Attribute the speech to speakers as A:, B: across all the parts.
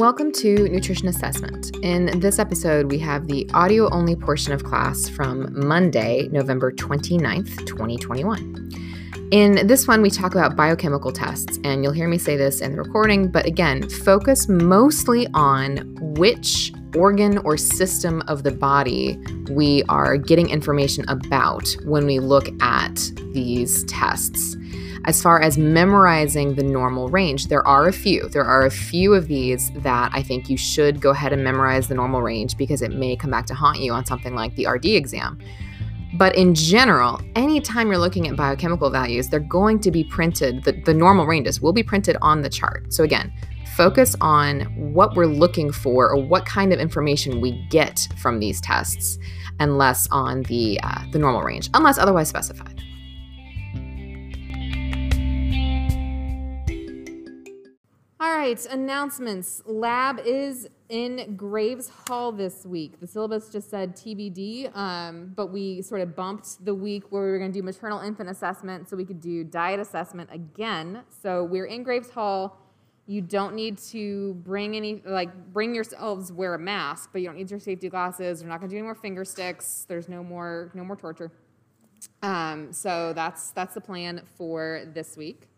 A: Welcome to Nutrition Assessment. In this episode, we have the audio only portion of class from Monday, November 29th, 2021. In this one, we talk about biochemical tests, and you'll hear me say this in the recording, but again, focus mostly on which organ or system of the body we are getting information about when we look at these tests. As far as memorizing the normal range, there are a few. There are a few of these that I think you should go ahead and memorize the normal range because it may come back to haunt you on something like the RD exam. But in general, anytime you're looking at biochemical values, they're going to be printed, the, the normal ranges will be printed on the chart. So again, focus on what we're looking for or what kind of information we get from these tests and less on the, uh, the normal range, unless otherwise specified. All right, announcements. Lab is in Graves Hall this week. The syllabus just said TBD, um, but we sort of bumped the week where we were going to do maternal infant assessment so we could do diet assessment again. So we're in Graves Hall. You don't need to bring any, like, bring yourselves, wear a mask, but you don't need your safety glasses. We're not going to do any more finger sticks. There's no more, no more torture. Um, so that's that's the plan for this week.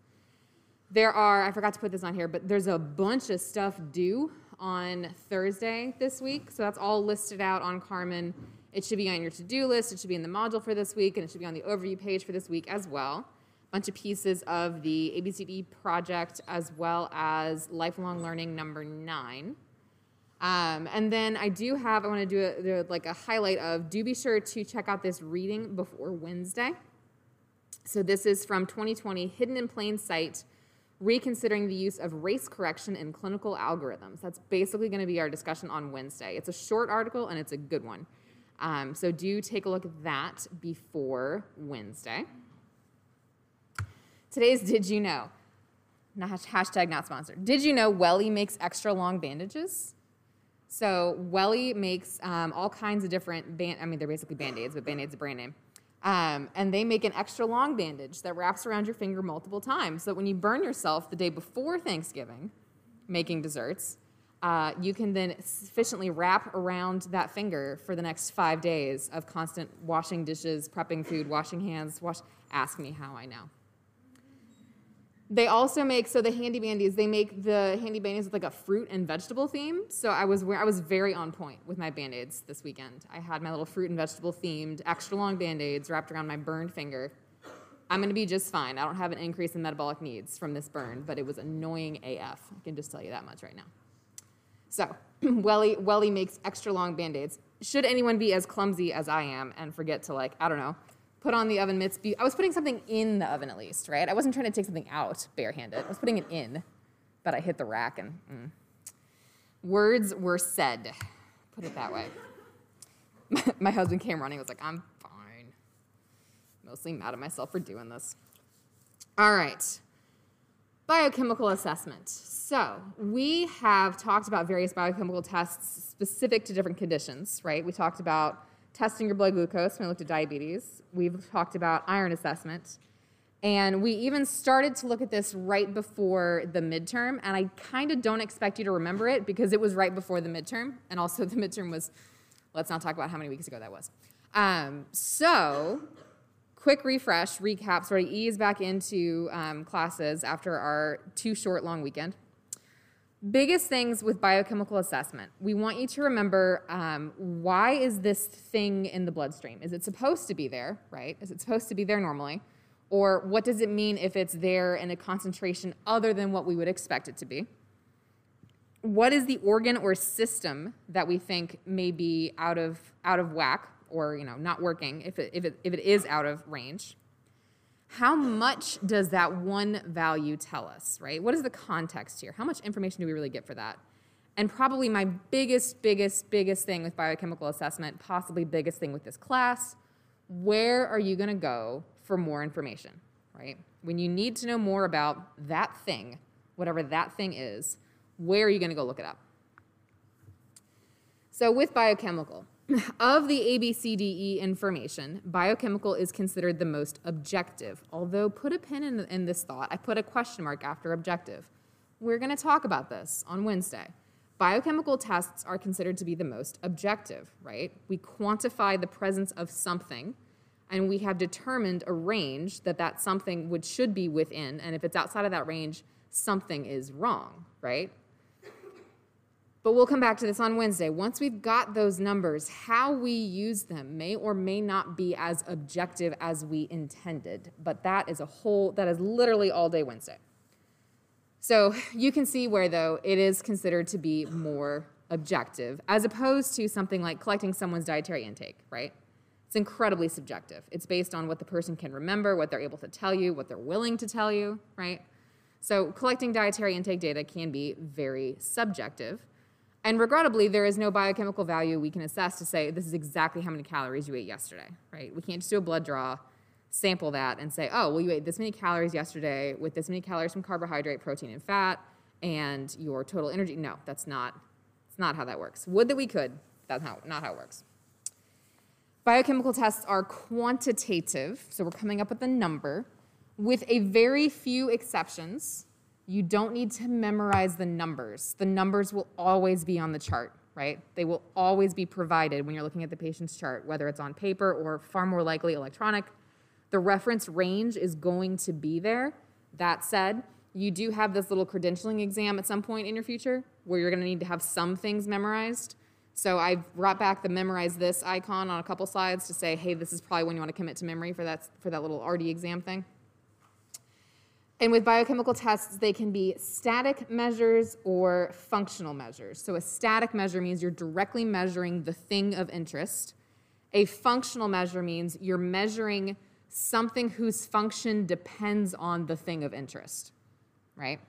A: There are, I forgot to put this on here, but there's a bunch of stuff due on Thursday this week. So that's all listed out on Carmen. It should be on your to do list, it should be in the module for this week, and it should be on the overview page for this week as well. A bunch of pieces of the ABCD project as well as lifelong learning number nine. Um, and then I do have, I want to do, a, do like a highlight of, do be sure to check out this reading before Wednesday. So this is from 2020, Hidden in Plain Sight reconsidering the use of race correction in clinical algorithms. That's basically going to be our discussion on Wednesday. It's a short article and it's a good one. Um, so do take a look at that before Wednesday. Today's Did You Know? Not, Hashtag not sponsored. Did you know Welly makes extra long bandages? So Welly makes um, all kinds of different band. I mean, they're basically band-aids, but band-aid's a brand name. Um, and they make an extra long bandage that wraps around your finger multiple times. So that when you burn yourself the day before Thanksgiving, making desserts, uh, you can then sufficiently wrap around that finger for the next five days of constant washing dishes, prepping food, washing hands. Wash. Ask me how I know. They also make so the handy bandies. They make the handy bandies with like a fruit and vegetable theme. So I was I was very on point with my band aids this weekend. I had my little fruit and vegetable themed extra long band aids wrapped around my burned finger. I'm gonna be just fine. I don't have an increase in metabolic needs from this burn, but it was annoying AF. I can just tell you that much right now. So Welly Welly makes extra long band aids. Should anyone be as clumsy as I am and forget to like I don't know put on the oven mitts. Be- I was putting something in the oven at least, right? I wasn't trying to take something out barehanded. I was putting it in, but I hit the rack and mm. words were said. Put it that way. My husband came running. Was like, "I'm fine." Mostly mad at myself for doing this. All right. Biochemical assessment. So, we have talked about various biochemical tests specific to different conditions, right? We talked about testing your blood glucose when we looked at diabetes. We've talked about iron assessment. And we even started to look at this right before the midterm. And I kind of don't expect you to remember it because it was right before the midterm. And also, the midterm was, let's not talk about how many weeks ago that was. Um, so, quick refresh, recap, sort of ease back into um, classes after our too short long weekend. Biggest things with biochemical assessment. We want you to remember um, why is this thing in the bloodstream? Is it supposed to be there, right? Is it supposed to be there normally? Or what does it mean if it's there in a concentration other than what we would expect it to be? What is the organ or system that we think may be out of, out of whack or you know, not working if it, if, it, if it is out of range? How much does that one value tell us, right? What is the context here? How much information do we really get for that? And probably my biggest, biggest, biggest thing with biochemical assessment, possibly biggest thing with this class, where are you to go for more information, right? When you need to know more about that thing, whatever that thing is, where are you to go look it up? So with biochemical, of the ABCDE information, biochemical is considered the most objective. Although, put a pin in, in this thought, I put a question mark after objective. We're going to talk about this on Wednesday. Biochemical tests are considered to be the most objective, right? We quantify the presence of something and we have determined a range that that something would should be within and if it's outside of that range something is wrong right but we'll come back to this on wednesday once we've got those numbers how we use them may or may not be as objective as we intended but that is a whole that is literally all day wednesday so you can see where though it is considered to be more objective as opposed to something like collecting someone's dietary intake right it's incredibly subjective. It's based on what the person can remember, what they're able to tell you, what they're willing to tell you, right? So collecting dietary intake data can be very subjective. And regrettably, there is no biochemical value we can assess to say this is exactly how many calories you ate yesterday, right? We can't just do a blood draw, sample that, and say, oh, well, you ate this many calories yesterday with this many calories from carbohydrate, protein, and fat, and your total energy. No, that's not, that's not how that works. Would that we could, that's not how it works. Biochemical tests are quantitative, so we're coming up with a number. With a very few exceptions, you don't need to memorize the numbers. The numbers will always be on the chart, right? They will always be provided when you're looking at the patient's chart, whether it's on paper or far more likely electronic. The reference range is going to be there. That said, you do have this little credentialing exam at some point in your future where you're going to need to have some things memorized. So I've brought back the memorize this icon on a couple slides to say, hey, this is probably when you want to commit to memory for that, for that little RD exam thing. And with biochemical tests, they can be static measures or functional measures. So a static measure means you're directly measuring the thing of interest. A functional measure means you're measuring something whose function depends on the thing of interest, right?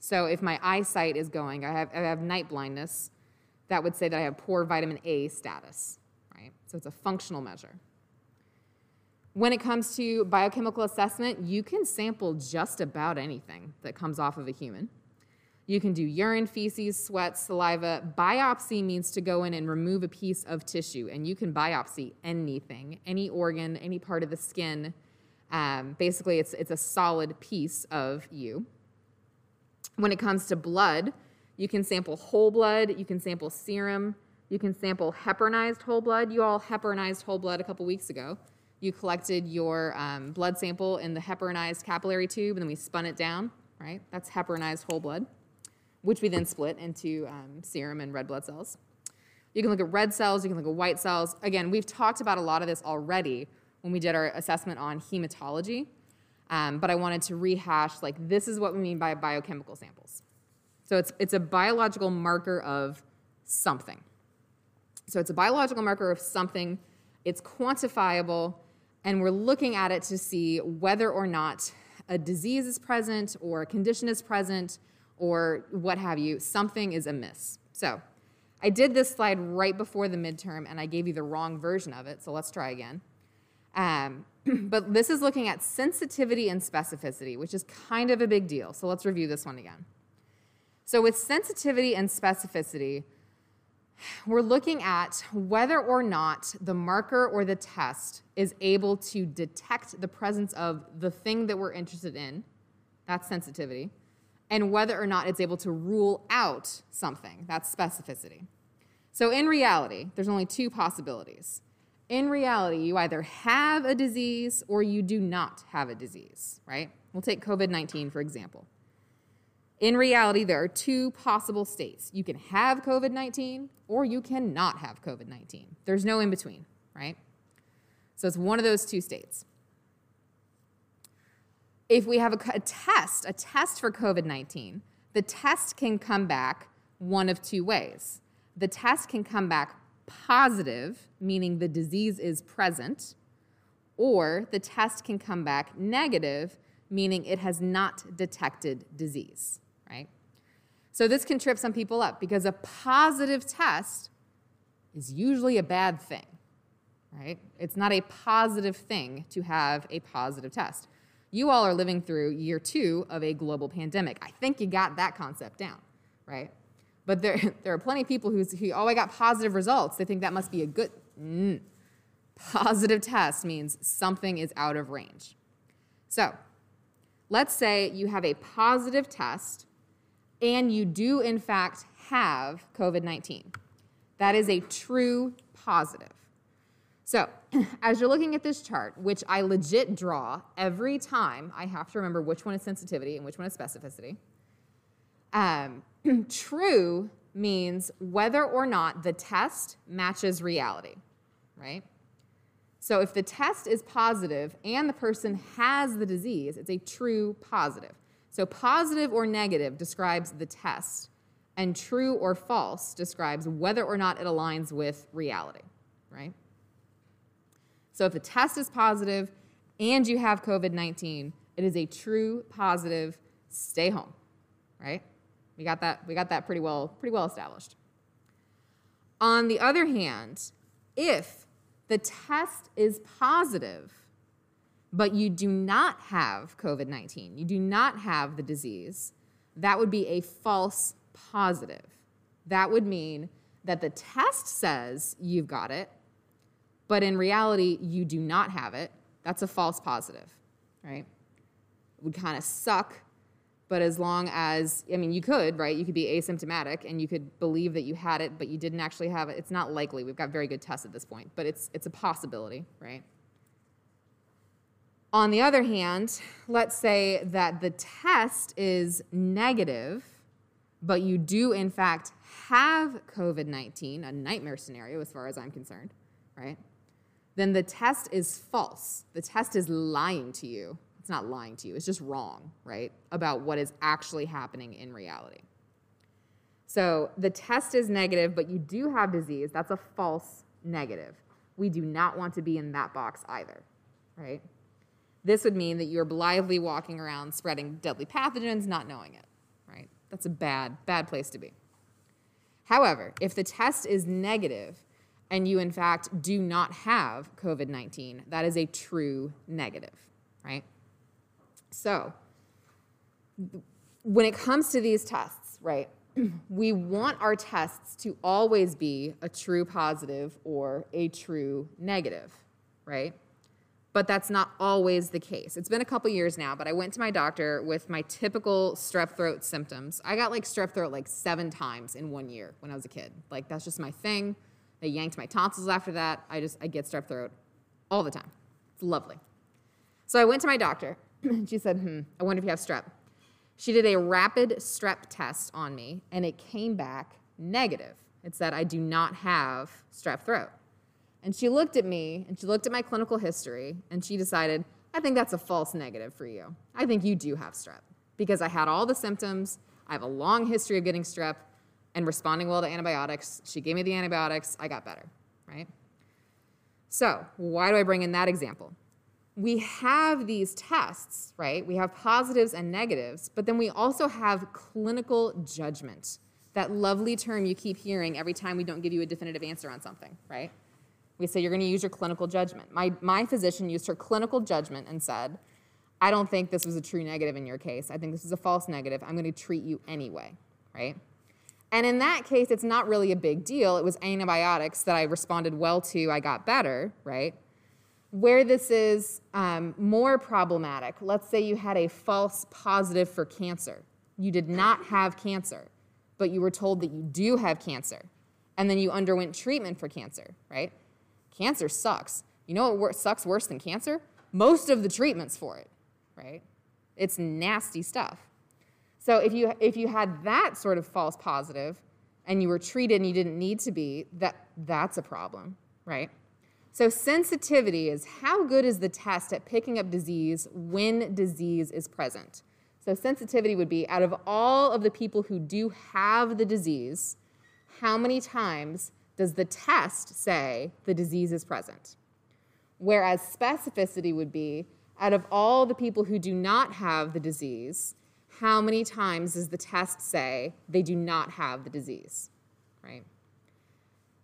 A: So if my eyesight is going, I have, I have night blindness, that would say that I have poor vitamin A status, right? So it's a functional measure. When it comes to biochemical assessment, you can sample just about anything that comes off of a human. You can do urine, feces, sweat, saliva. Biopsy means to go in and remove a piece of tissue, and you can biopsy anything, any organ, any part of the skin. Um, basically, it's, it's a solid piece of you. When it comes to blood, you can sample whole blood, you can sample serum, you can sample heparinized whole blood. You all heparinized whole blood a couple weeks ago. You collected your um, blood sample in the heparinized capillary tube, and then we spun it down, right? That's heparinized whole blood, which we then split into um, serum and red blood cells. You can look at red cells, you can look at white cells. Again, we've talked about a lot of this already when we did our assessment on hematology, um, but I wanted to rehash like this is what we mean by biochemical samples. So it's, it's a biological marker of something. So it's a biological marker of something, it's quantifiable, and we're looking at it to see whether or not a disease is present or a condition is present or what have you, something is amiss. So I did this slide right before the midterm and I gave you the wrong version of it, so let's try again. Um, but this is looking at sensitivity and specificity, which is kind of a big deal. So let's review this one again. So, with sensitivity and specificity, we're looking at whether or not the marker or the test is able to detect the presence of the thing that we're interested in, that's sensitivity, and whether or not it's able to rule out something, that's specificity. So, in reality, there's only two possibilities. In reality, you either have a disease or you do not have a disease, right? We'll take COVID 19, for example. In reality, there are two possible states. You can have COVID 19 or you cannot have COVID 19. There's no in between, right? So it's one of those two states. If we have a, a test, a test for COVID 19, the test can come back one of two ways. The test can come back positive, meaning the disease is present, or the test can come back negative, meaning it has not detected disease? So this can trip some people up because a positive test is usually a bad thing, right? It's not a positive thing to have a positive test. You all are living through year two of a global pandemic. I think you got that concept down, right? But there, there are plenty of people who, oh, I got positive results. They think that must be a good. Mm. Positive test means something is out of range. So let's say you have a positive test and you do, in fact, have COVID 19. That is a true positive. So, as you're looking at this chart, which I legit draw every time, I have to remember which one is sensitivity and which one is specificity. Um, true means whether or not the test matches reality, right? So if the test is positive and the person has the disease, it's a true positive. So positive or negative describes the test, and true or false describes whether or not it aligns with reality, right? So if the test is positive and you have COVID 19, it is a true positive, stay home, right? We got that, we got that pretty well, pretty well established. On the other hand, if the test is positive, but you do not have COVID 19, you do not have the disease, that would be a false positive. That would mean that the test says you've got it, but in reality, you do not have it. That's a false positive, right? It would kind of suck, but as long as, I mean, you could, right? You could be asymptomatic and you could believe that you had it, but you didn't actually have it. It's not likely. We've got very good tests at this point, but it's, it's a possibility, right? On the other hand, let's say that the test is negative, but you do, in fact, have COVID 19, a nightmare scenario as far as I'm concerned, right? then the test is false. The test is lying to you. It's not lying to you, it's just wrong, right? About what is actually happening in reality. So the test is negative, but you do have disease. That's a false negative. We do not want to be in that box either, right? This would mean that you're blithely walking around spreading deadly pathogens, not knowing it, right? That's a bad, bad place to be. However, if the test is negative, and you in fact do not have COVID 19, that is a true negative, right? So, when it comes to these tests, right, we want our tests to always be a true positive or a true negative, right? But that's not always the case. It's been a couple years now, but I went to my doctor with my typical strep throat symptoms. I got like strep throat like seven times in one year when I was a kid. Like, that's just my thing. They yanked my tonsils after that. I just, I get strep throat all the time. It's lovely. So I went to my doctor. she said, hmm, I wonder if you have strep. She did a rapid strep test on me, and it came back negative. It said, I do not have strep throat. And she looked at me, and she looked at my clinical history, and she decided, I think that's a false negative for you. I think you do have strep because I had all the symptoms. I have a long history of getting strep and responding well to antibiotics. She gave me the antibiotics, I got better, right? So, why do I bring in that example? We have these tests, right? We have positives and negatives, but then we also have clinical judgment. That lovely term you keep hearing every time we don't give you a definitive answer on something, right? We say you're going to use your clinical judgment. My, my physician used her clinical judgment and said, I don't think this was a true negative in your case. I think this is a false negative. I'm going to treat you anyway, right? And in that case, it's not really a big deal. It was antibiotics that I responded well to, I got better, right? Where this is um, more problematic, let's say you had a false positive for cancer. You did not have cancer, but you were told that you do have cancer. And then you underwent treatment for cancer, right? Cancer sucks. You know what sucks worse than cancer? Most of the treatments for it, right? It's nasty stuff. So if you if you had that sort of false positive and you were treated and you didn't need to be, that that's a problem, right? So sensitivity is how good is the test at picking up disease when disease is present. So sensitivity would be out of all of the people who do have the disease, how many times does the test say the disease is present? Whereas specificity would be out of all the people who do not have the disease, how many times does the test say they do not have the disease, right?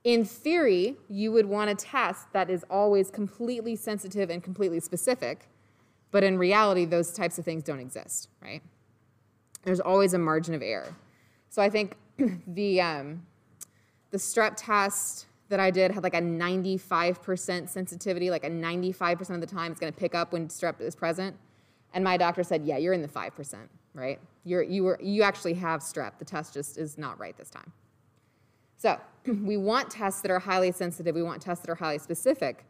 A: In theory, you would want a test that is always completely sensitive and completely specific, but in reality, those types of things don't exist, right? There's always a margin of error. So I think the, um, the strep test that I did had like a 95% sensitivity, like a 95% of the time it's gonna pick up when strep is present. And my doctor said, yeah, you're in the 5%. right? You're, you, were, you actually have strep. The test just is not right this time. So we want tests that are highly sensitive. We want tests that are highly specific,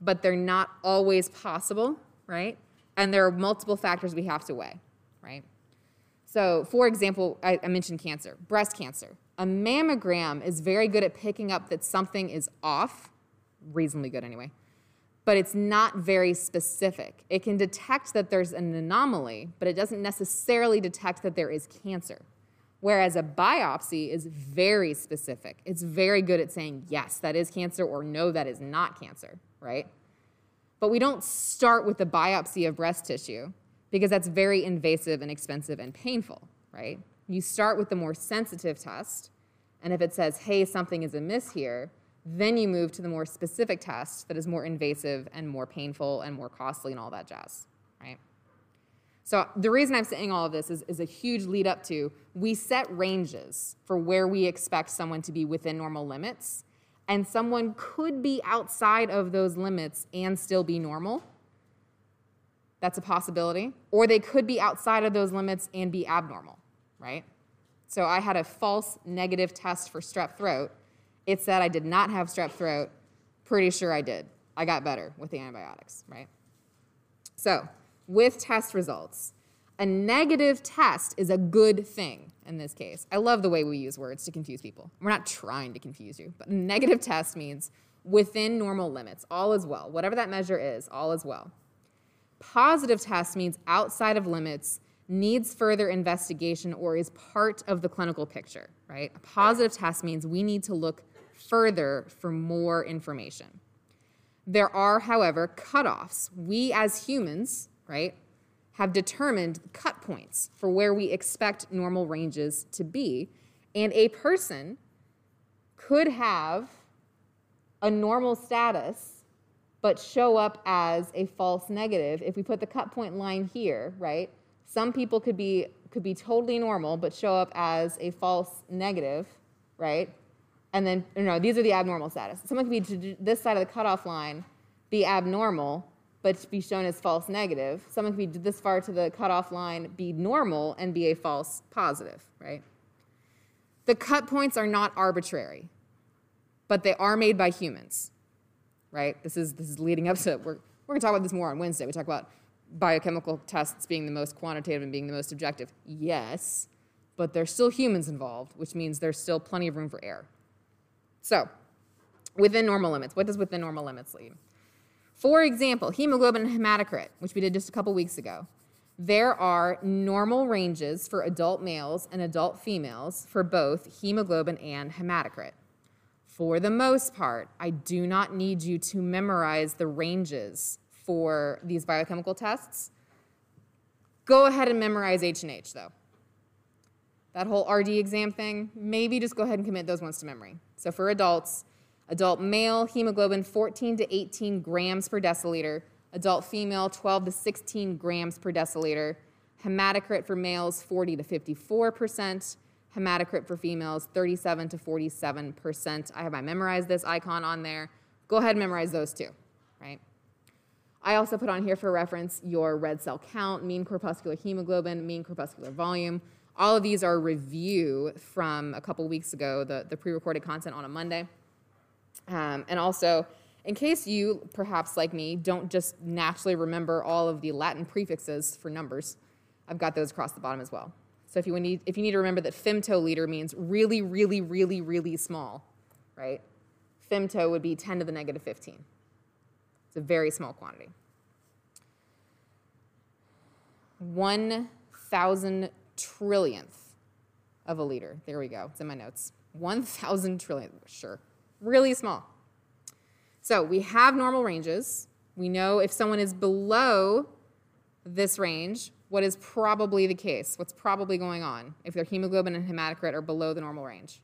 A: but they're not always possible, right? And there are multiple factors we have to weigh, right? So, for example, I, I mentioned cancer, breast cancer. A mammogram is very good at picking up that something is off, reasonably good anyway, but it's not very specific. It can detect that there's an anomaly, but it doesn't necessarily detect that there is cancer. Whereas a biopsy is very specific. It's very good at saying, yes, that is cancer, or no, that is not cancer, right? But we don't start with the biopsy of breast tissue because that's very invasive and expensive and painful, right? You start with the more sensitive test, and if it says, hey, something is amiss here, then you move to the more specific test that is more invasive and more painful and more costly and all that jazz, right? So the reason I'm saying all of this is, is a huge lead up to we set ranges for where we expect someone to be within normal limits, and someone could be outside of those limits and still be normal. That's a possibility. Or they could be outside of those limits and be abnormal, right? So I had a false negative test for strep throat. It said I did not have strep throat. Pretty sure I did. I got better with the antibiotics, right? So with test results. A negative test is a good thing in this case. I love the way we use words to confuse people. We're not trying to confuse you, but negative test means within normal limits, all is well. Whatever that measure is, all is well. Positive test means outside of limits, needs further investigation, or is part of the clinical picture, right? A positive test means we need to look further for more information. There are, however, cutoffs. We as humans right, have determined cut points for where we expect normal ranges to be. And a person could have a normal status but show up as a false negative if we put the cut point line here, right? Some people could be could be totally normal but show up as a false negative, right? And then no, these are the abnormal status. Someone could be to this side of the cutoff line, be abnormal, but be shown as false negative. Someone could be this far to the cutoff line, be normal, and be a false positive, right? The cut points are not arbitrary, but they are made by humans, right? This is, this is leading up to, we're, we're gonna talk about this more on Wednesday. We talk about biochemical tests being the most quantitative and being the most objective. Yes, but there's still humans involved, which means there's still plenty of room for error. So, within normal limits, what does within normal limits mean? For example, hemoglobin and hematocrit, which we did just a couple weeks ago. There are normal ranges for adult males and adult females for both hemoglobin and hematocrit. For the most part, I do not need you to memorize the ranges for these biochemical tests. Go ahead and memorize H and H though. That whole RD exam thing, maybe just go ahead and commit those ones to memory. So for adults, Adult male, hemoglobin 14 to 18 grams per deciliter. Adult female, 12 to 16 grams per deciliter. Hematocrit for males, 40 to 54%. Hematocrit for females, 37 to 47%. I have my memorize this icon on there. Go ahead and memorize those right? I also put on here for reference your red cell count, mean corpuscular hemoglobin, mean corpuscular volume. All of these are review from a couple weeks ago, the, the pre-recorded content on a Monday. Um, and also, in case you, perhaps like me, don't just naturally remember all of the Latin prefixes for numbers, I've got those across the bottom as well. So if you need, if you need to remember that femtoliter means really, really, really, really small, right? Femto would be 10 to the negative 15. It's a very small quantity. 1,000 trillionth of a liter. There we go. It's in my notes. 1,000 trillionth, sure really small. So we have normal ranges. We know if someone is below this range, what is probably the case, what's probably going on if their hemoglobin and hematocrit are below the normal range.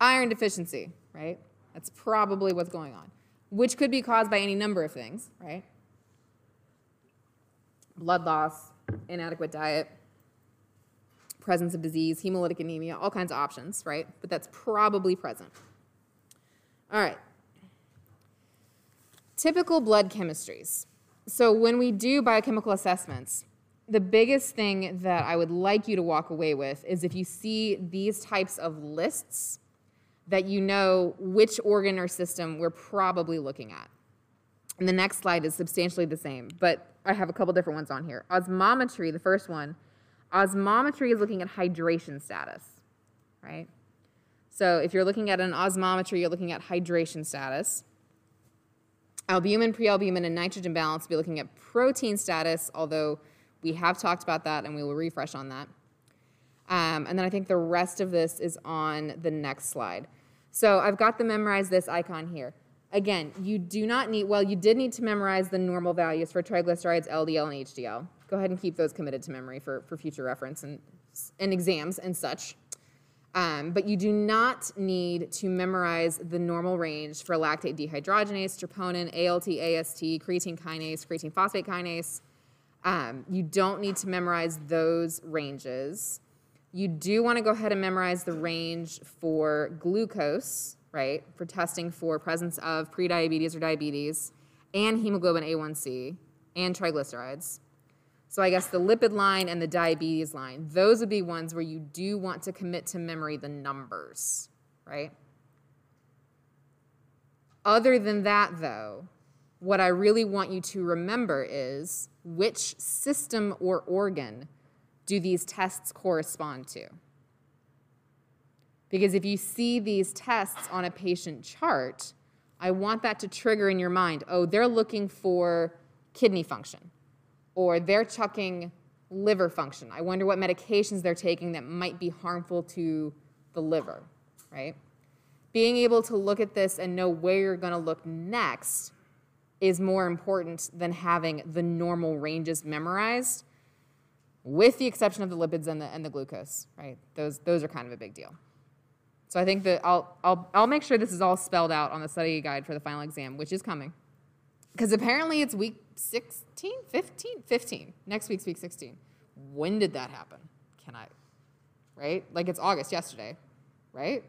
A: Iron deficiency, right? That's probably what's going on, which could be caused by any number of things, right? Blood loss, inadequate diet, presence of disease, hemolytic anemia, all kinds of options, right? But that's probably present. All right. Typical blood chemistries. so when we do biochemical assessments, the biggest thing that I would like you to walk away with is if you see these types of lists, that you know which organ or system we're probably looking at. And the next slide is substantially the same, but I have a couple different ones on here. Osmometry, the first one, osmometry is looking at hydration status, right? So if you're looking at an osmometry, you're looking at hydration status. Albumin, prealbumin, and nitrogen balance will be looking at protein status, although we have talked about that and we will refresh on that. Um, and then I think the rest of this is on the next slide. So I've got the memorize this icon here. Again, you do not need, well, you did need to memorize the normal values for triglycerides, LDL, and HDL. Go ahead and keep those committed to memory for, for future reference and, and exams and such. Um, but you do not need to memorize the normal range for lactate dehydrogenase, troponin, ALT, AST, creatine kinase, creatine phosphate kinase. Um, you don't need to memorize those ranges. You do want to go ahead and memorize the range for glucose, right, for testing for presence of prediabetes or diabetes, and hemoglobin A1C, and triglycerides. So I guess the lipid line and the diabetes line, those would be ones where you do want to commit to memory the numbers, right? Other than that, though, what I really want you to remember is which system or organ do these tests correspond to? Because if you see these tests on a patient chart, I want that to trigger in your mind oh, they're looking for kidney function or they're chucking liver function. I wonder what medications they're taking that might be harmful to the liver, right? Being able to look at this and know where you're going to look next is more important than having the normal ranges memorized, with the exception of the lipids and the, and the glucose, right? Those, those are kind of a big deal. So I think that I'll, I'll, I'll make sure this is all spelled out on the study guide for the final exam, which is coming. Because apparently it's week 16, 15, 15. Next week's week 16. When did that happen? Can I? Right? Like it's August yesterday, right?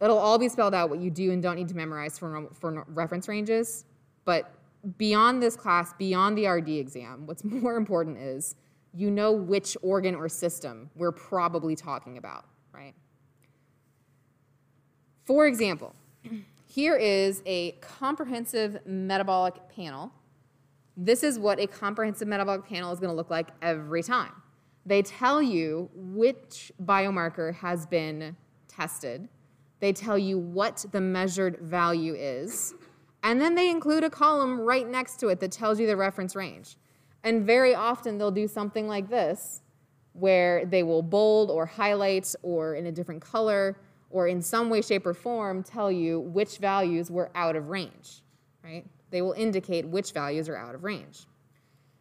A: It'll all be spelled out what you do and don't need to memorize for, for reference ranges. But beyond this class, beyond the RD exam, what's more important is you know which organ or system we're probably talking about, right? For example, here is a comprehensive metabolic panel. This is what a comprehensive metabolic panel is going to look like every time. They tell you which biomarker has been tested. They tell you what the measured value is. And then they include a column right next to it that tells you the reference range. And very often they'll do something like this, where they will bold or highlight or in a different color or in some way, shape, or form tell you which values were out of range, right? They will indicate which values are out of range.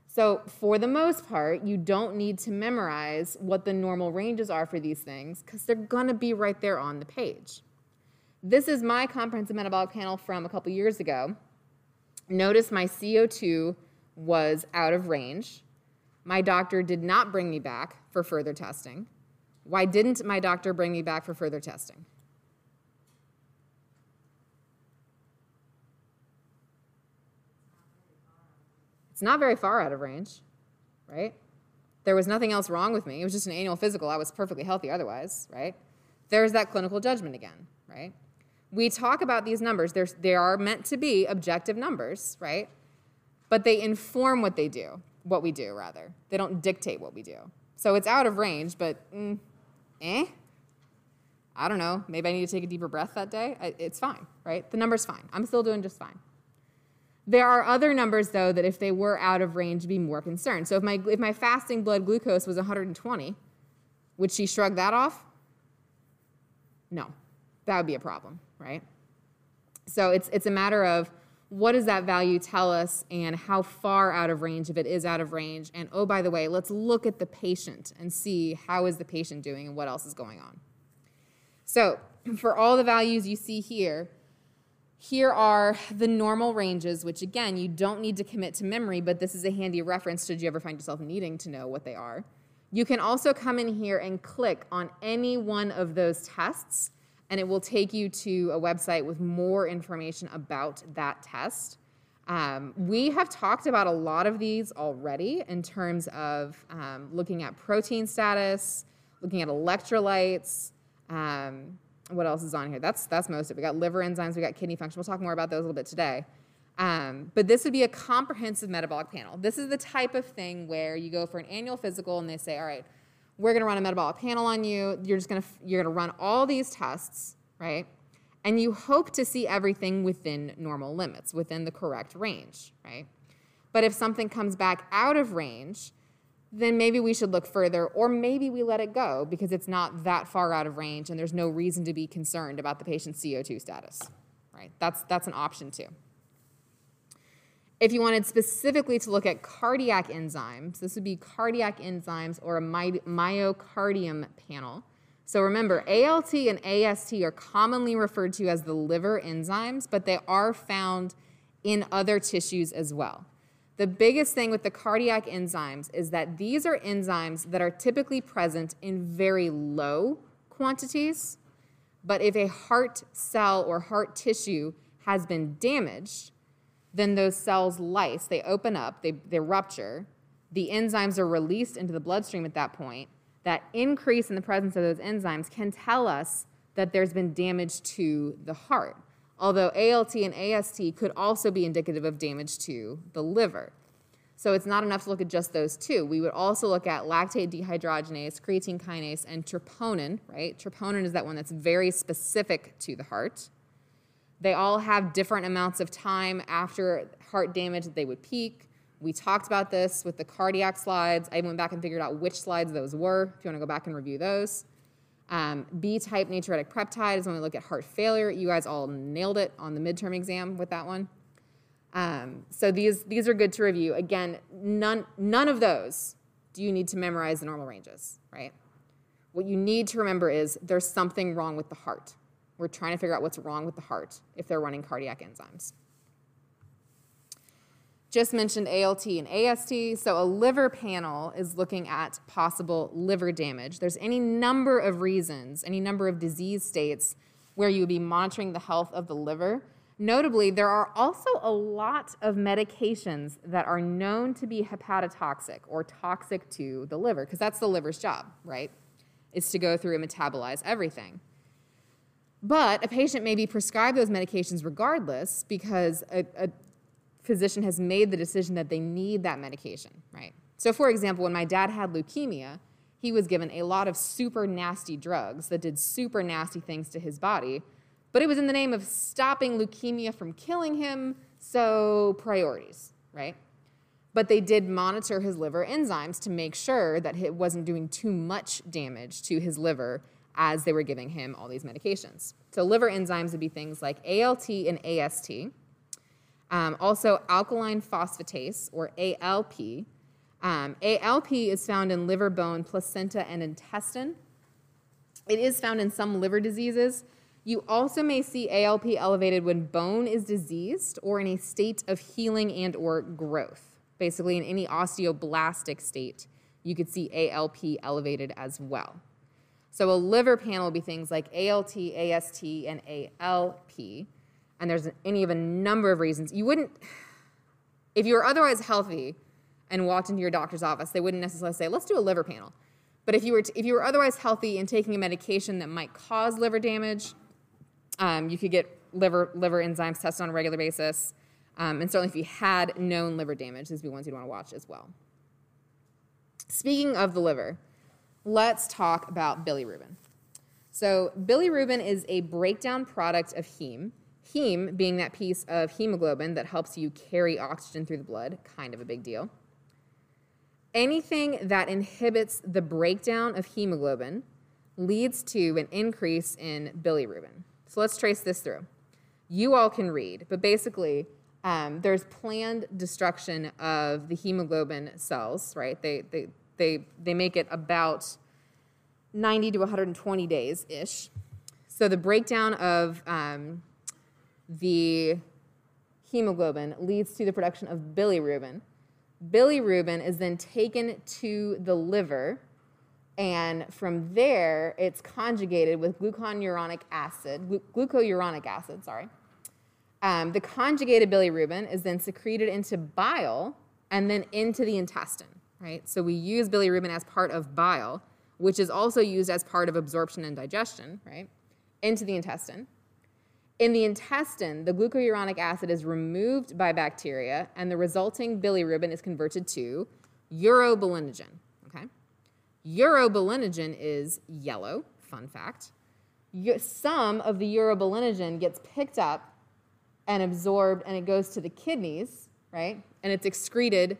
A: So, for the most part, you don't need to memorize what the normal ranges are for these things because they're going to be right there on the page. This is my comprehensive metabolic panel from a couple years ago. Notice my CO2 was out of range. My doctor did not bring me back for further testing. Why didn't my doctor bring me back for further testing? It's not very far out of range, right? There was nothing else wrong with me. It was just an annual physical. I was perfectly healthy otherwise, right? There's that clinical judgment again, right? We talk about these numbers. They're, they are meant to be objective numbers, right? But they inform what they do, what we do, rather. They don't dictate what we do. So it's out of range, but mm, eh? I don't know. Maybe I need to take a deeper breath that day. It's fine, right? The number's fine. I'm still doing just fine. There are other numbers, though, that if they were out of range, be more concerned. So if my, if my fasting blood glucose was 120, would she shrug that off? No, that would be a problem, right? So it's, it's a matter of what does that value tell us and how far out of range if it is out of range? And oh by the way let's look at the patient and see how is the patient doing and what else is going on. So for all the values you see here here are the normal ranges which again you don't need to commit to memory but this is a handy reference should you ever find yourself needing to know what they are. You can also come in here and click on any one of those tests and it will take you to a website with more information about that test. Um, we have talked about a lot of these already in terms of um, looking at protein status, looking at electrolytes. Um, what else is on here? That's that's most of it. We got liver enzymes, we got kidney function. We'll talk more about those a little bit today. Um, but this would be a comprehensive metabolic panel. This is the type of thing where you go for an annual physical and they say, all right, we're going to run a metabolic panel on you. You're just going to you're going to run all these tests, right? And you hope to see everything within normal limits, within the correct range, right? But if something comes back out of range, then maybe we should look further, or maybe we let it go because it's not that far out of range and there's no reason to be concerned about the patient's CO2 status, right? That's, that's an option too. If you wanted specifically to look at cardiac enzymes, this would be cardiac enzymes or a my, myocardium panel. So remember, ALT and AST are commonly referred to as the liver enzymes, but they are found in other tissues as well. The biggest thing with the cardiac enzymes is that these are enzymes that are typically present in very low quantities, but if a heart cell or heart tissue has been damaged, then those cells lyse, they open up, they, they rupture, the enzymes are released into the bloodstream at that point. That increase in the presence of those enzymes can tell us that there's been damage to the heart, although ALT and AST could also be indicative of damage to the liver. So it's not enough to look at just those two. We would also look at lactate dehydrogenase, creatine kinase, and troponin, right? Troponin is that one that's very specific to the heart. They all have different amounts of time after heart damage that they would peak. We talked about this with the cardiac slides. I went back and figured out which slides those were, if you want to go back and review those. Um, B type natriuretic peptide is when we look at heart failure. You guys all nailed it on the midterm exam with that one. Um, so these, these are good to review. Again, none, none of those do you need to memorize the normal ranges, right? What you need to remember is there's something wrong with the heart. We're trying to figure out what's wrong with the heart if they're running cardiac enzymes. Just mentioned ALT and AST. So, a liver panel is looking at possible liver damage. There's any number of reasons, any number of disease states where you would be monitoring the health of the liver. Notably, there are also a lot of medications that are known to be hepatotoxic or toxic to the liver, because that's the liver's job, right? Is to go through and metabolize everything. But a patient may be prescribed those medications regardless because a, a physician has made the decision that they need that medication, right? So, for example, when my dad had leukemia, he was given a lot of super nasty drugs that did super nasty things to his body, but it was in the name of stopping leukemia from killing him, so priorities, right? But they did monitor his liver enzymes to make sure that it wasn't doing too much damage to his liver as they were giving him all these medications. So, liver enzymes would be things like ALT and AST, um, also alkaline phosphatase or ALP. Um, ALP is found in liver, bone, placenta, and intestine. It is found in some liver diseases. You also may see ALP elevated when bone is diseased or in a state of healing and or growth. Basically, in any osteoblastic state, you could see ALP elevated as well. So a liver panel would be things like ALT, AST, and ALP. And there's any of a number of reasons. You wouldn't, if you were otherwise healthy and walked into your doctor's office, they wouldn't necessarily say, let's do a liver panel. But if you were, t- if you were otherwise healthy and taking a medication that might cause liver damage, um, you could get liver, liver enzymes tested on a regular basis. Um, and certainly if you had known liver damage, these would be ones you'd want to watch as well. Speaking of the liver, let's talk about bilirubin. So, bilirubin is a breakdown product of heme. Heme being that piece of hemoglobin that helps you carry oxygen through the blood, kind of a big deal. Anything that inhibits the breakdown of hemoglobin leads to an increase in bilirubin. So let's trace this through. You all can read, but basically, um, there's planned destruction of the hemoglobin cells, right? They, they, they, they make it about 90 to 120 days ish. So the breakdown of um, the hemoglobin leads to the production of bilirubin. Bilirubin is then taken to the liver, and from there it's conjugated with gluconuronic acid, glu- glucuronic acid, sorry. Um, the conjugated bilirubin is then secreted into bile and then into the intestine, right? So we use bilirubin as part of bile, which is also used as part of absorption and digestion, right? Into the intestine. In the intestine, the glucuronic acid is removed by bacteria, and the resulting bilirubin is converted to urobilinogen. Okay, urobilinogen is yellow. Fun fact. Some of the urobilinogen gets picked up and absorbed, and it goes to the kidneys, right? And it's excreted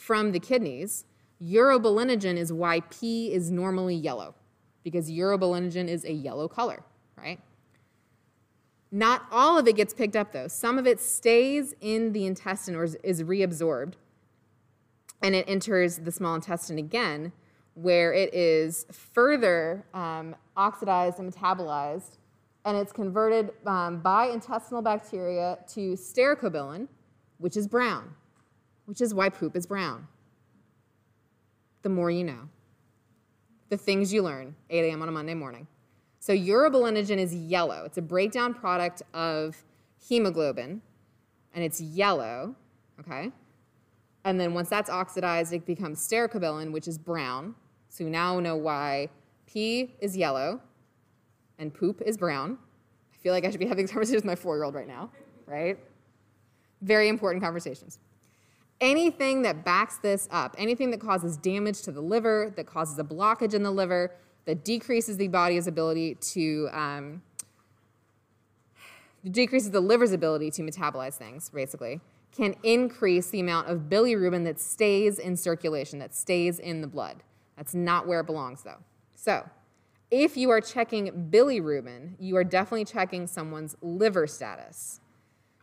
A: from the kidneys. Urobilinogen is why pee is normally yellow, because urobilinogen is a yellow color, right? Not all of it gets picked up, though. Some of it stays in the intestine or is reabsorbed, and it enters the small intestine again, where it is further um, oxidized and metabolized, and it's converted um, by intestinal bacteria to stercobilin, which is brown, which is why poop is brown. The more you know. The things you learn, 8 a.m. on a Monday morning. So urobilinogen is yellow. It's a breakdown product of hemoglobin, and it's yellow, okay? And then once that's oxidized, it becomes stercobilin, which is brown. So we now know why pee is yellow and poop is brown. I feel like I should be having conversations with my four-year-old right now, right? Very important conversations. Anything that backs this up, anything that causes damage to the liver, that causes a blockage in the liver, that decreases the body's ability to um, decreases the liver's ability to metabolize things, basically, can increase the amount of bilirubin that stays in circulation, that stays in the blood. That's not where it belongs, though. So, if you are checking bilirubin, you are definitely checking someone's liver status.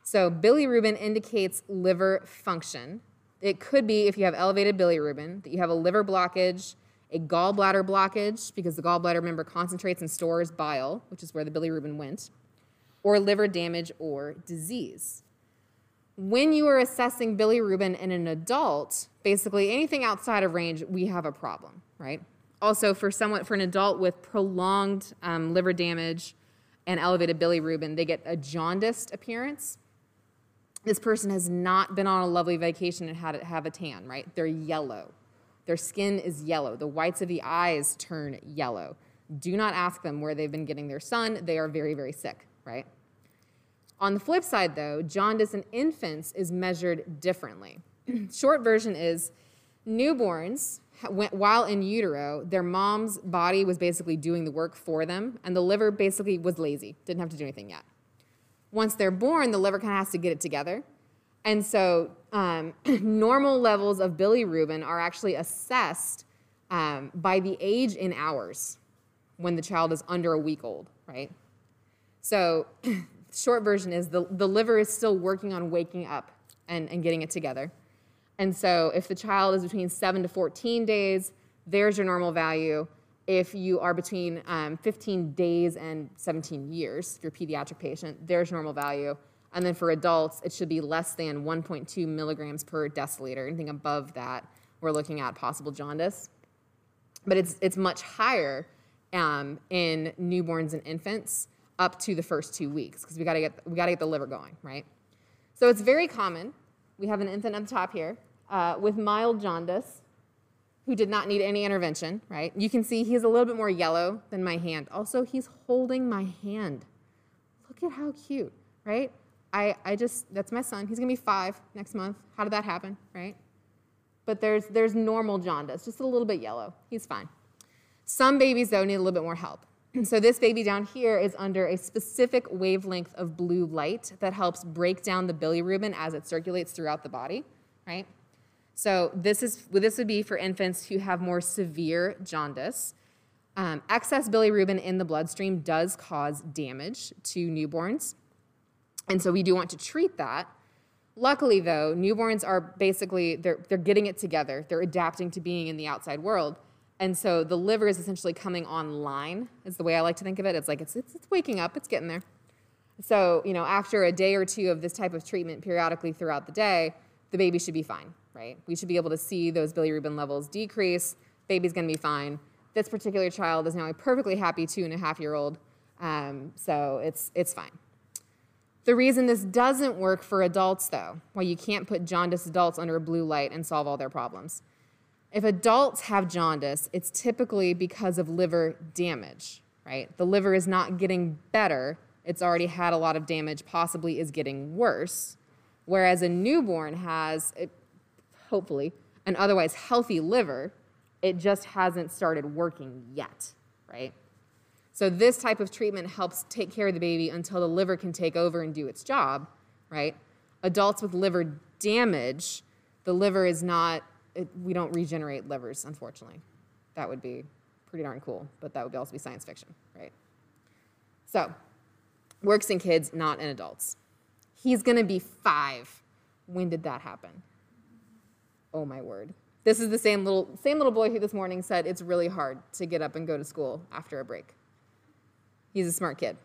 A: So, bilirubin indicates liver function. It could be if you have elevated bilirubin, that you have a liver blockage a gallbladder blockage, because the gallbladder, remember, concentrates and stores bile, which is where the bilirubin went, or liver damage or disease. When you are assessing bilirubin in an adult, basically anything outside of range, we have a problem, right? Also, for someone, for an adult with prolonged um, liver damage and elevated bilirubin, they get a jaundiced appearance. This person has not been on a lovely vacation and had to have a tan, right? They're yellow. Their skin is yellow. The whites of the eyes turn yellow. Do not ask them where they've been getting their sun. They are very, very sick, right? On the flip side, though, jaundice in infants is measured differently. Short version is newborns, while in utero, their mom's body was basically doing the work for them, and the liver basically was lazy, didn't have to do anything yet. Once they're born, the liver kind of has to get it together and so um, normal levels of bilirubin are actually assessed um, by the age in hours when the child is under a week old, right? So short version is the, the liver is still working on waking up and, and getting it together. And so if the child is between 7 to 14 days, there's your normal value. If you are between um, 15 days and 17 years, if you're a pediatric patient, there's normal value. And then for adults, it should be less than 1.2 milligrams per deciliter. Anything above that, we're looking at possible jaundice. But it's, it's much higher um, in newborns and infants up to the first two weeks because we got to get we got to get the liver going, right? So it's very common. We have an infant at the top here uh, with mild jaundice who did not need any intervention, right? You can see he's a little bit more yellow than my hand. Also, he's holding my hand. Look at how cute, right? I, I just, that's my son. He's to be five next month. How did that happen, right? But there's, there's normal jaundice, just a little bit yellow. He's fine. Some babies, though, need a little bit more help. so this baby down here is under a specific wavelength of blue light that helps break down the bilirubin as it circulates throughout the body, right? So this, is, this would be for infants who have more severe jaundice. Um, excess bilirubin in the bloodstream does cause damage to newborns. And so we do want to treat that. Luckily, though, newborns are basically, they're, they're getting it together. They're adapting to being in the outside world. And so the liver is essentially coming online, is the way I like to think of it. It's like it's, it's, it's waking up, it's getting there. So, you know, after a day or two of this type of treatment periodically throughout the day, the baby should be fine, right? We should be able to see those bilirubin levels decrease. Baby's gonna be fine. This particular child is now a perfectly happy two and a half year old, um, so it's, it's fine. The reason this doesn't work for adults, though, why you can't put jaundice adults under a blue light and solve all their problems. If adults have jaundice, it's typically because of liver damage, right? The liver is not getting better, it's already had a lot of damage, possibly is getting worse. Whereas a newborn has, hopefully, an otherwise healthy liver, it just hasn't started working yet, right? So this type of treatment helps take care of the baby until the liver can take over and do its job, right? Adults with liver damage, the liver is not, it, we don't regenerate livers, unfortunately. That would be pretty darn cool, but that would also be science fiction, right? So, works in kids, not in adults. He's gonna be five. When did that happen? Oh my word. This is the same little, same little boy who this morning said it's really hard to get up and go to school after a break. He's a smart kid.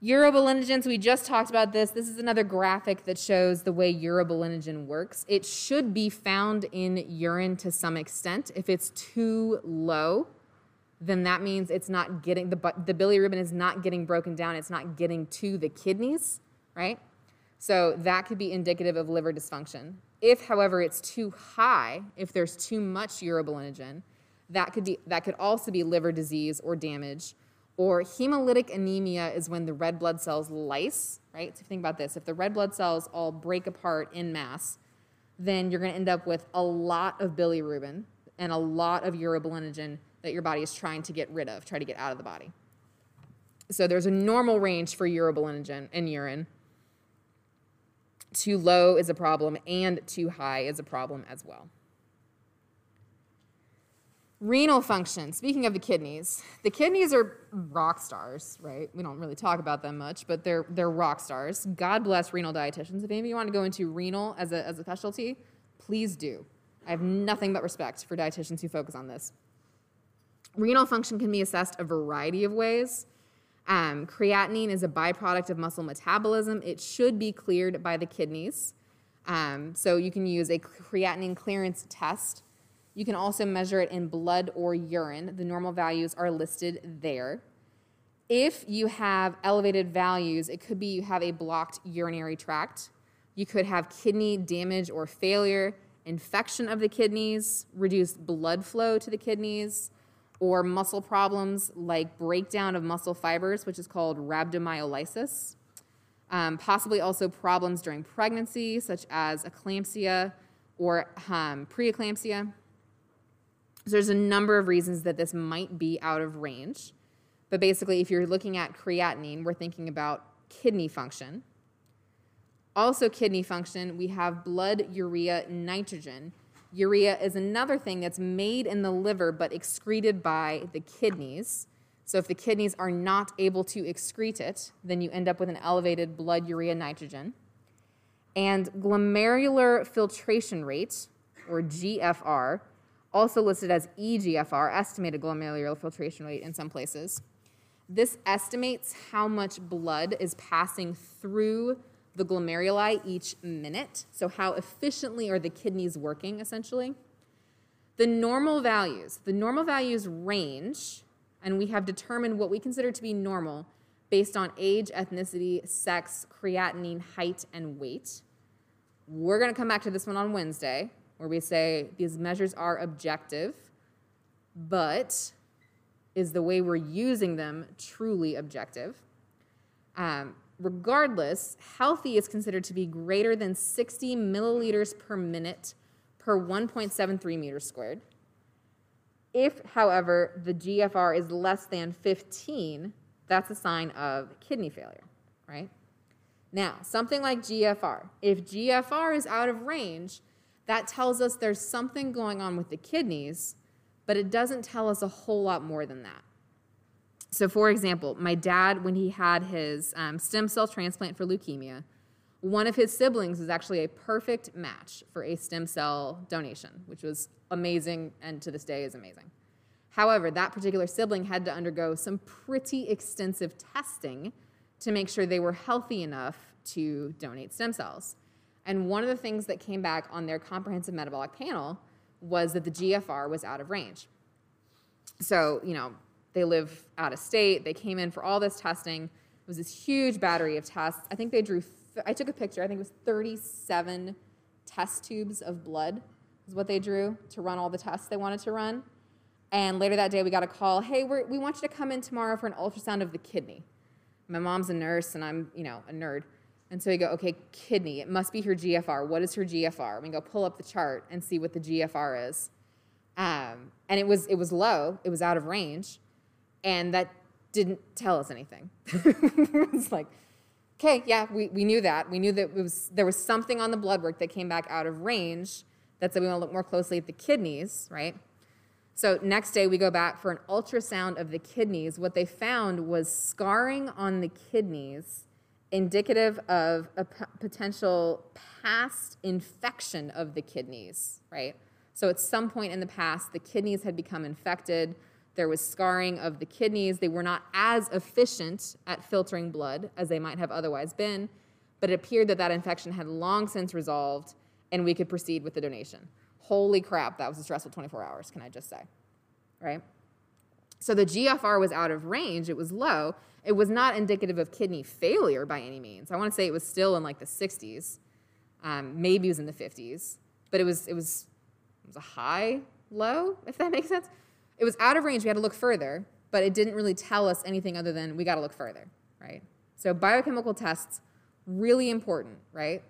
A: Urobilinogens, we just talked about this. This is another graphic that shows the way urobilinogen works. It should be found in urine to some extent. If it's too low, then that means it's not getting, the, the bilirubin is not getting broken down. It's not getting to the kidneys, right? So that could be indicative of liver dysfunction. If, however, it's too high, if there's too much urobilinogen, that could, be, that could also be liver disease or damage or hemolytic anemia is when the red blood cells lyse, right? So think about this. If the red blood cells all break apart in mass, then you're going to end up with a lot of bilirubin and a lot of urobilinogen that your body is trying to get rid of, try to get out of the body. So there's a normal range for urobilinogen in urine. Too low is a problem, and too high is a problem as well. Renal function. Speaking of the kidneys, the kidneys are rock stars, right? We don't really talk about them much, but they're they're rock stars. God bless renal dietitians. If any of you want to go into renal as a as a specialty, please do. I have nothing but respect for dietitians who focus on this. Renal function can be assessed a variety of ways. Um, creatinine is a byproduct of muscle metabolism. It should be cleared by the kidneys. Um, so you can use a creatinine clearance test you can also measure it in blood or urine. The normal values are listed there. If you have elevated values, it could be you have a blocked urinary tract. You could have kidney damage or failure, infection of the kidneys, reduced blood flow to the kidneys, or muscle problems like breakdown of muscle fibers, which is called rhabdomyolysis. Um, possibly also problems during pregnancy, such as eclampsia or um, preeclampsia. So there's a number of reasons that this might be out of range. But basically, if you're looking at creatinine, we're thinking about kidney function. Also, kidney function, we have blood urea nitrogen. Urea is another thing that's made in the liver but excreted by the kidneys. So, if the kidneys are not able to excrete it, then you end up with an elevated blood urea nitrogen. And glomerular filtration rate, or GFR, also listed as EGFR, estimated glomerular filtration rate in some places. This estimates how much blood is passing through the glomeruli each minute, so how efficiently are the kidneys working, essentially. The normal values, the normal values range, and we have determined what we consider to be normal based on age, ethnicity, sex, creatinine, height, and weight. We're going to come back to this one on Wednesday where we say these measures are objective, but is the way we're using them truly objective? Um, regardless, healthy is considered to be greater than 60 milliliters per minute per 1.73 meters squared. If, however, the GFR is less than 15, that's a sign of kidney failure, right? Now, something like GFR. If GFR is out of range, that tells us there's something going on with the kidneys, but it doesn't tell us a whole lot more than that. So, for example, my dad, when he had his um, stem cell transplant for leukemia, one of his siblings was actually a perfect match for a stem cell donation, which was amazing and to this day is amazing. However, that particular sibling had to undergo some pretty extensive testing to make sure they were healthy enough to donate stem cells. And one of the things that came back on their comprehensive metabolic panel was that the GFR was out of range. So, you know, they live out of state, they came in for all this testing. It was this huge battery of tests. I think they drew, I took a picture, I think it was 37 test tubes of blood, is what they drew to run all the tests they wanted to run. And later that day, we got a call hey, we want you to come in tomorrow for an ultrasound of the kidney. My mom's a nurse, and I'm, you know, a nerd. And so we go, okay, kidney, it must be her GFR. What is her GFR? We go pull up the chart and see what the GFR is. Um, and it was, it was low, it was out of range, and that didn't tell us anything. it's like, okay, yeah, we, we knew that. We knew that it was, there was something on the blood work that came back out of range that said we want to look more closely at the kidneys, right? So next day we go back for an ultrasound of the kidneys. What they found was scarring on the kidneys indicative of a p- potential past infection of the kidneys, right? So at some point in the past, the kidneys had become infected. There was scarring of the kidneys. They were not as efficient at filtering blood as they might have otherwise been, but it appeared that that infection had long since resolved and we could proceed with the donation. Holy crap, that was a stressful 24 hours, can I just say? Right? So the GFR was out of range, it was low. It was not indicative of kidney failure by any means. I want to say it was still in like the 60s, um, maybe it was in the 50s, but it was, it, was, it was a high low, if that makes sense. It was out of range, we had to look further, but it didn't really tell us anything other than we got to look further, right? So biochemical tests, really important, right?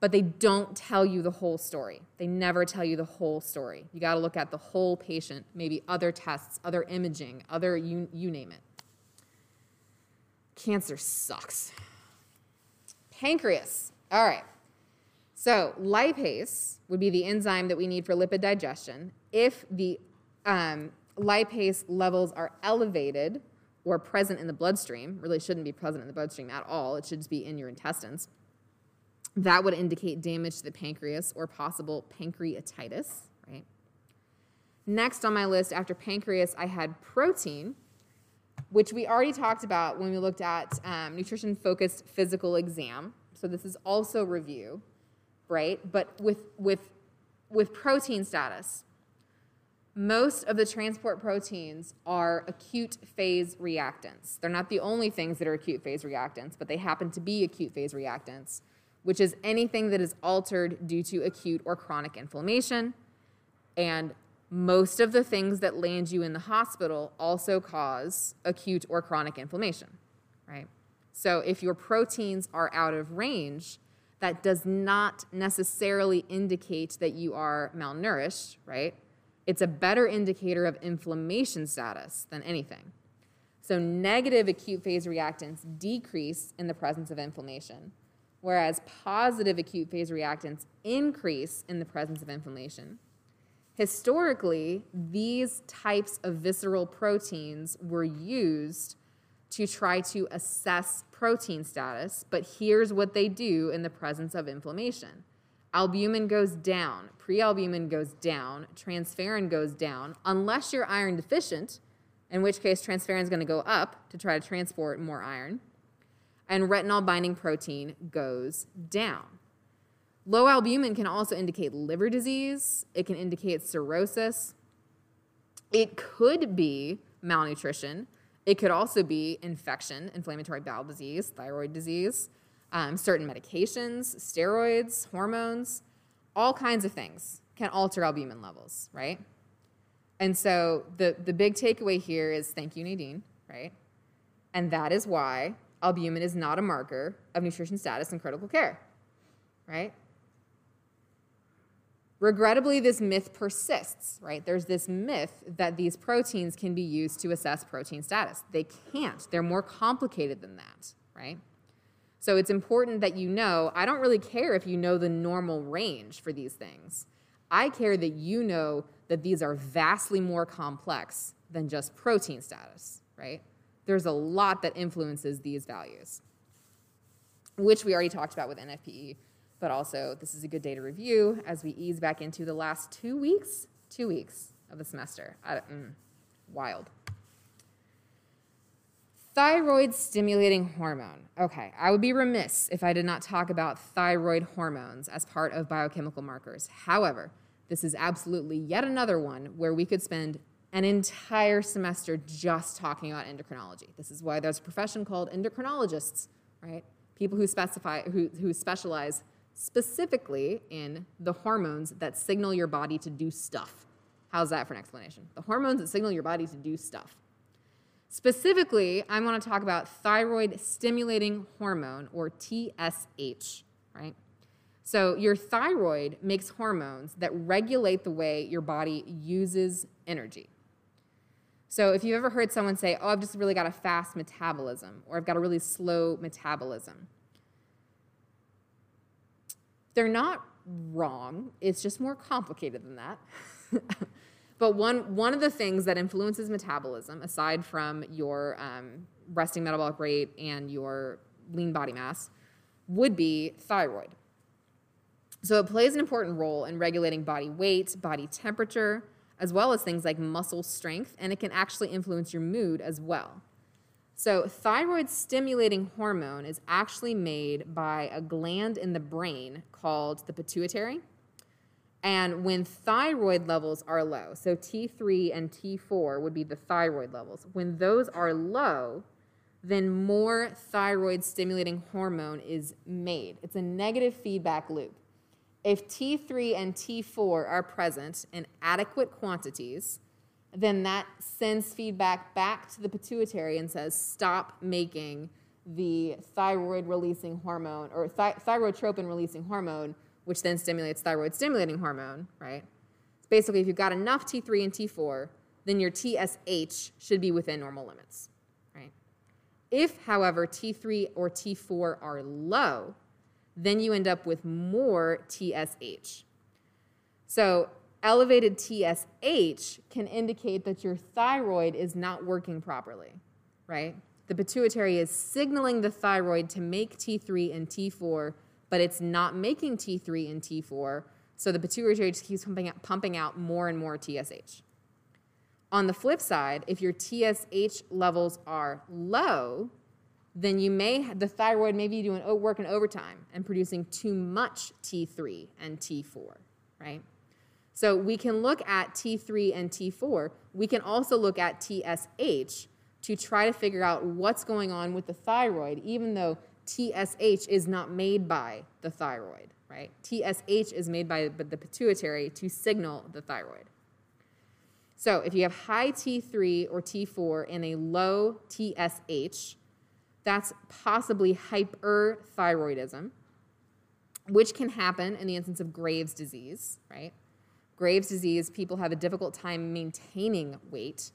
A: but they don't tell you the whole story. They never tell you the whole story. You got to look at the whole patient, maybe other tests, other imaging, other you, you name it. Cancer sucks. Pancreas. All right. So, lipase would be the enzyme that we need for lipid digestion. If the um, lipase levels are elevated or present in the bloodstream, really shouldn't be present in the bloodstream at all, it should just be in your intestines that would indicate damage to the pancreas or possible pancreatitis, right? Next on my list after pancreas, I had protein, which we already talked about when we looked at um, nutrition focused physical exam. So this is also review, right? But with, with, with protein status, most of the transport proteins are acute phase reactants. They're not the only things that are acute phase reactants, but they happen to be acute phase reactants which is anything that is altered due to acute or chronic inflammation. And most of the things that land you in the hospital also cause acute or chronic inflammation, right? So if your proteins are out of range, that does not necessarily indicate that you are malnourished, right? It's a better indicator of inflammation status than anything. So negative acute phase reactants decrease in the presence of inflammation whereas positive acute phase reactants increase in the presence of inflammation. Historically, these types of visceral proteins were used to try to assess protein status, but here's what they do in the presence of inflammation. Albumin goes down, prealbumin goes down, transferrin goes down, unless you're iron deficient, in which case transferrin is going to go up to try to transport more iron and retinol binding protein goes down. Low albumin can also indicate liver disease, it can indicate cirrhosis. It could be malnutrition. It could also be infection, inflammatory bowel disease, thyroid disease, um, certain medications, steroids, hormones, all kinds of things can alter albumin levels, right? And so the, the big takeaway here is thank you, Nadine, right? And that is why albumin is not a marker of nutrition status in critical care, right? Regrettably, this myth persists, right? There's this myth that these proteins can be used to assess protein status. They can't, they're more complicated than that, right? So it's important that you know I don't really care if you know the normal range for these things. I care that you know that these are vastly more complex than just protein status, right? there's a lot that influences these values, which we already talked about with NFPE, but also this is a good day to review as we ease back into the last two weeks, two weeks of the semester. I, mm, wild. Thyroid stimulating hormone. Okay, I would be remiss if I did not talk about thyroid hormones as part of biochemical markers. However, this is absolutely yet another one where we could spend an entire semester just talking about endocrinology. This is why there's a profession called endocrinologists, right? People who specify who, who specialize specifically in the hormones that signal your body to do stuff. How's that for an explanation? The hormones that signal your body to do stuff. Specifically, I want to talk about thyroid stimulating hormone or TSH, right? So, your thyroid makes hormones that regulate the way your body uses energy. So, if you've ever heard someone say, Oh, I've just really got a fast metabolism, or I've got a really slow metabolism, they're not wrong. It's just more complicated than that. but one, one of the things that influences metabolism, aside from your um, resting metabolic rate and your lean body mass, would be thyroid. So it plays an important role in regulating body weight, body temperature, as well as things like muscle strength, and it can actually influence your mood as well. So, thyroid stimulating hormone is actually made by a gland in the brain called the pituitary. And when thyroid levels are low, so T3 and T4 would be the thyroid levels, when those are low, then more thyroid stimulating hormone is made. It's a negative feedback loop. If T3 and T4 are present in adequate quantities, then that sends feedback back to the pituitary and says, stop making the thyroid releasing hormone or th- thyrotropin releasing hormone, which then stimulates thyroid stimulating hormone, right? Basically, if you've got enough T3 and T4, then your TSH should be within normal limits, right? If, however, T3 or T4 are low, then you end up with more TSH. So elevated TSH can indicate that your thyroid is not working properly, right? The pituitary is signaling the thyroid to make T3 and T4, but it's not making T3 and T4, so the pituitary just keeps pumping out, pumping out more and more TSH. On the flip side, if your TSH levels are low, then you may the thyroid may be doing working overtime and producing too much T3 and T4, right? So we can look at T3 and T4. We can also look at TSH to try to figure out what's going on with the thyroid, even though TSH is not made by the thyroid, right? TSH is made by the pituitary to signal the thyroid. So if you have high T3 or T4 and a low TSH, that's possibly hyperthyroidism, which can happen in the instance of Graves' disease, right? Graves' disease, people have a difficult time maintaining weight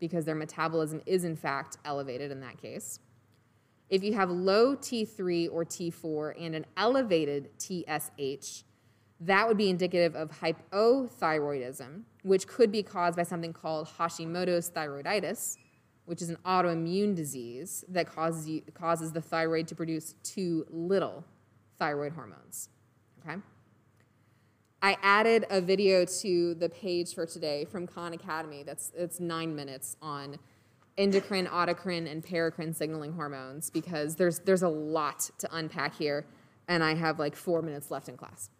A: because their metabolism is, in fact, elevated in that case. If you have low T3 or T4 and an elevated TSH, that would be indicative of hypothyroidism, which could be caused by something called Hashimoto's thyroiditis, which is an autoimmune disease that causes, you, causes the thyroid to produce too little thyroid hormones. Okay? I added a video to the page for today from Khan Academy. That's it's nine minutes on endocrine, autocrine, and paracrine signaling hormones because there's there's a lot to unpack here, and I have like four minutes left in class.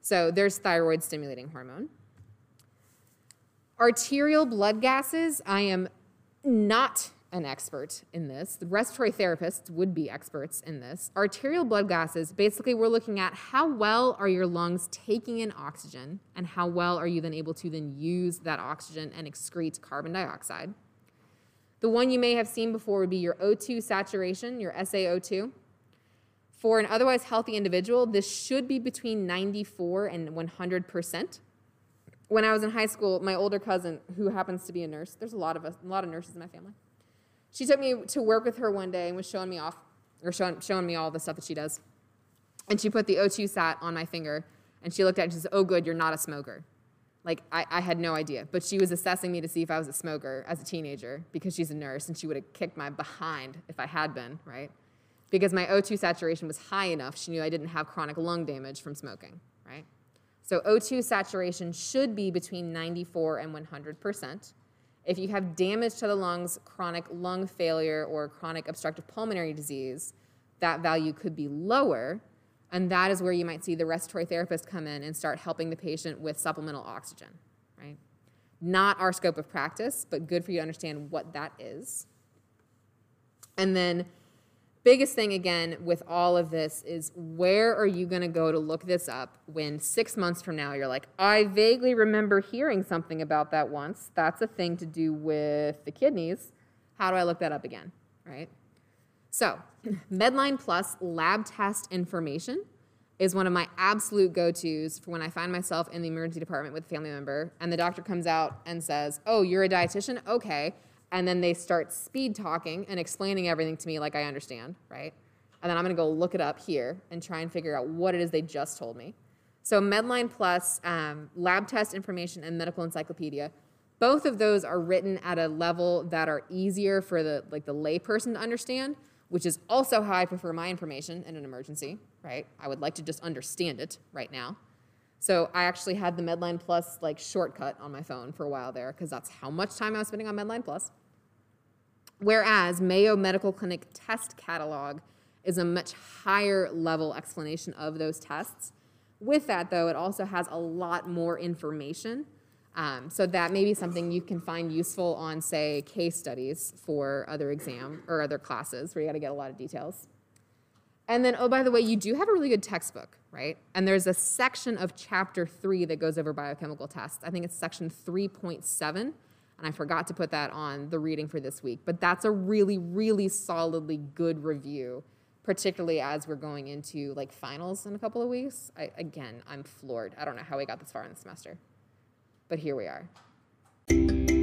A: So there's thyroid stimulating hormone. Arterial blood gases, I am not an expert in this. The respiratory therapists would be experts in this. Arterial blood gases, basically, we're looking at how well are your lungs taking in oxygen and how well are you then able to then use that oxygen and excrete carbon dioxide. The one you may have seen before would be your O2 saturation, your SaO2. For an otherwise healthy individual, this should be between 94 and 100%. When I was in high school, my older cousin, who happens to be a nurse, there's a lot of us, a lot of nurses in my family she took me to work with her one day and was showing me off, or showing, showing me all the stuff that she does. And she put the O2 sat on my finger, and she looked at it and she said, Oh, good, you're not a smoker. Like, I, I had no idea. But she was assessing me to see if I was a smoker as a teenager because she's a nurse, and she would have kicked my behind if I had been, right? Because my O2 saturation was high enough, she knew I didn't have chronic lung damage from smoking, right? So O2 saturation should be between 94 and 100 percent. If you have damage to the lungs, chronic lung failure, or chronic obstructive pulmonary disease, that value could be lower. And that is where you might see the respiratory therapist come in and start helping the patient with supplemental oxygen, right? Not our scope of practice, but good for you to understand what that is. And then, biggest thing again with all of this is where are you going to go to look this up when six months from now you're like, I vaguely remember hearing something about that once. That's a thing to do with the kidneys. How do I look that up again? Right? So, Medline Plus lab test information is one of my absolute go tos for when I find myself in the emergency department with a family member and the doctor comes out and says, Oh, you're a dietitian? Okay. And then they start speed talking and explaining everything to me like I understand, right? And then I'm gonna go look it up here and try and figure out what it is they just told me. So, Medline Plus, um, lab test information, and medical encyclopedia. Both of those are written at a level that are easier for the like the layperson to understand which is also how I prefer my information in an emergency, right? I would like to just understand it right now. So I actually had the Medline Plus like shortcut on my phone for a while there because that's how much time I was spending on Medline Plus. Whereas Mayo Medical Clinic test catalog is a much higher level explanation of those tests. With that, though, it also has a lot more information um, so that may be something you can find useful on, say, case studies for other exam or other classes where you got to get a lot of details. And then, oh, by the way, you do have a really good textbook, right? And there's a section of chapter three that goes over biochemical tests. I think it's section 3.7, and I forgot to put that on the reading for this week. But that's a really, really solidly good review, particularly as we're going into like finals in a couple of weeks. I, again, I'm floored. I don't know how we got this far in the semester but here we are.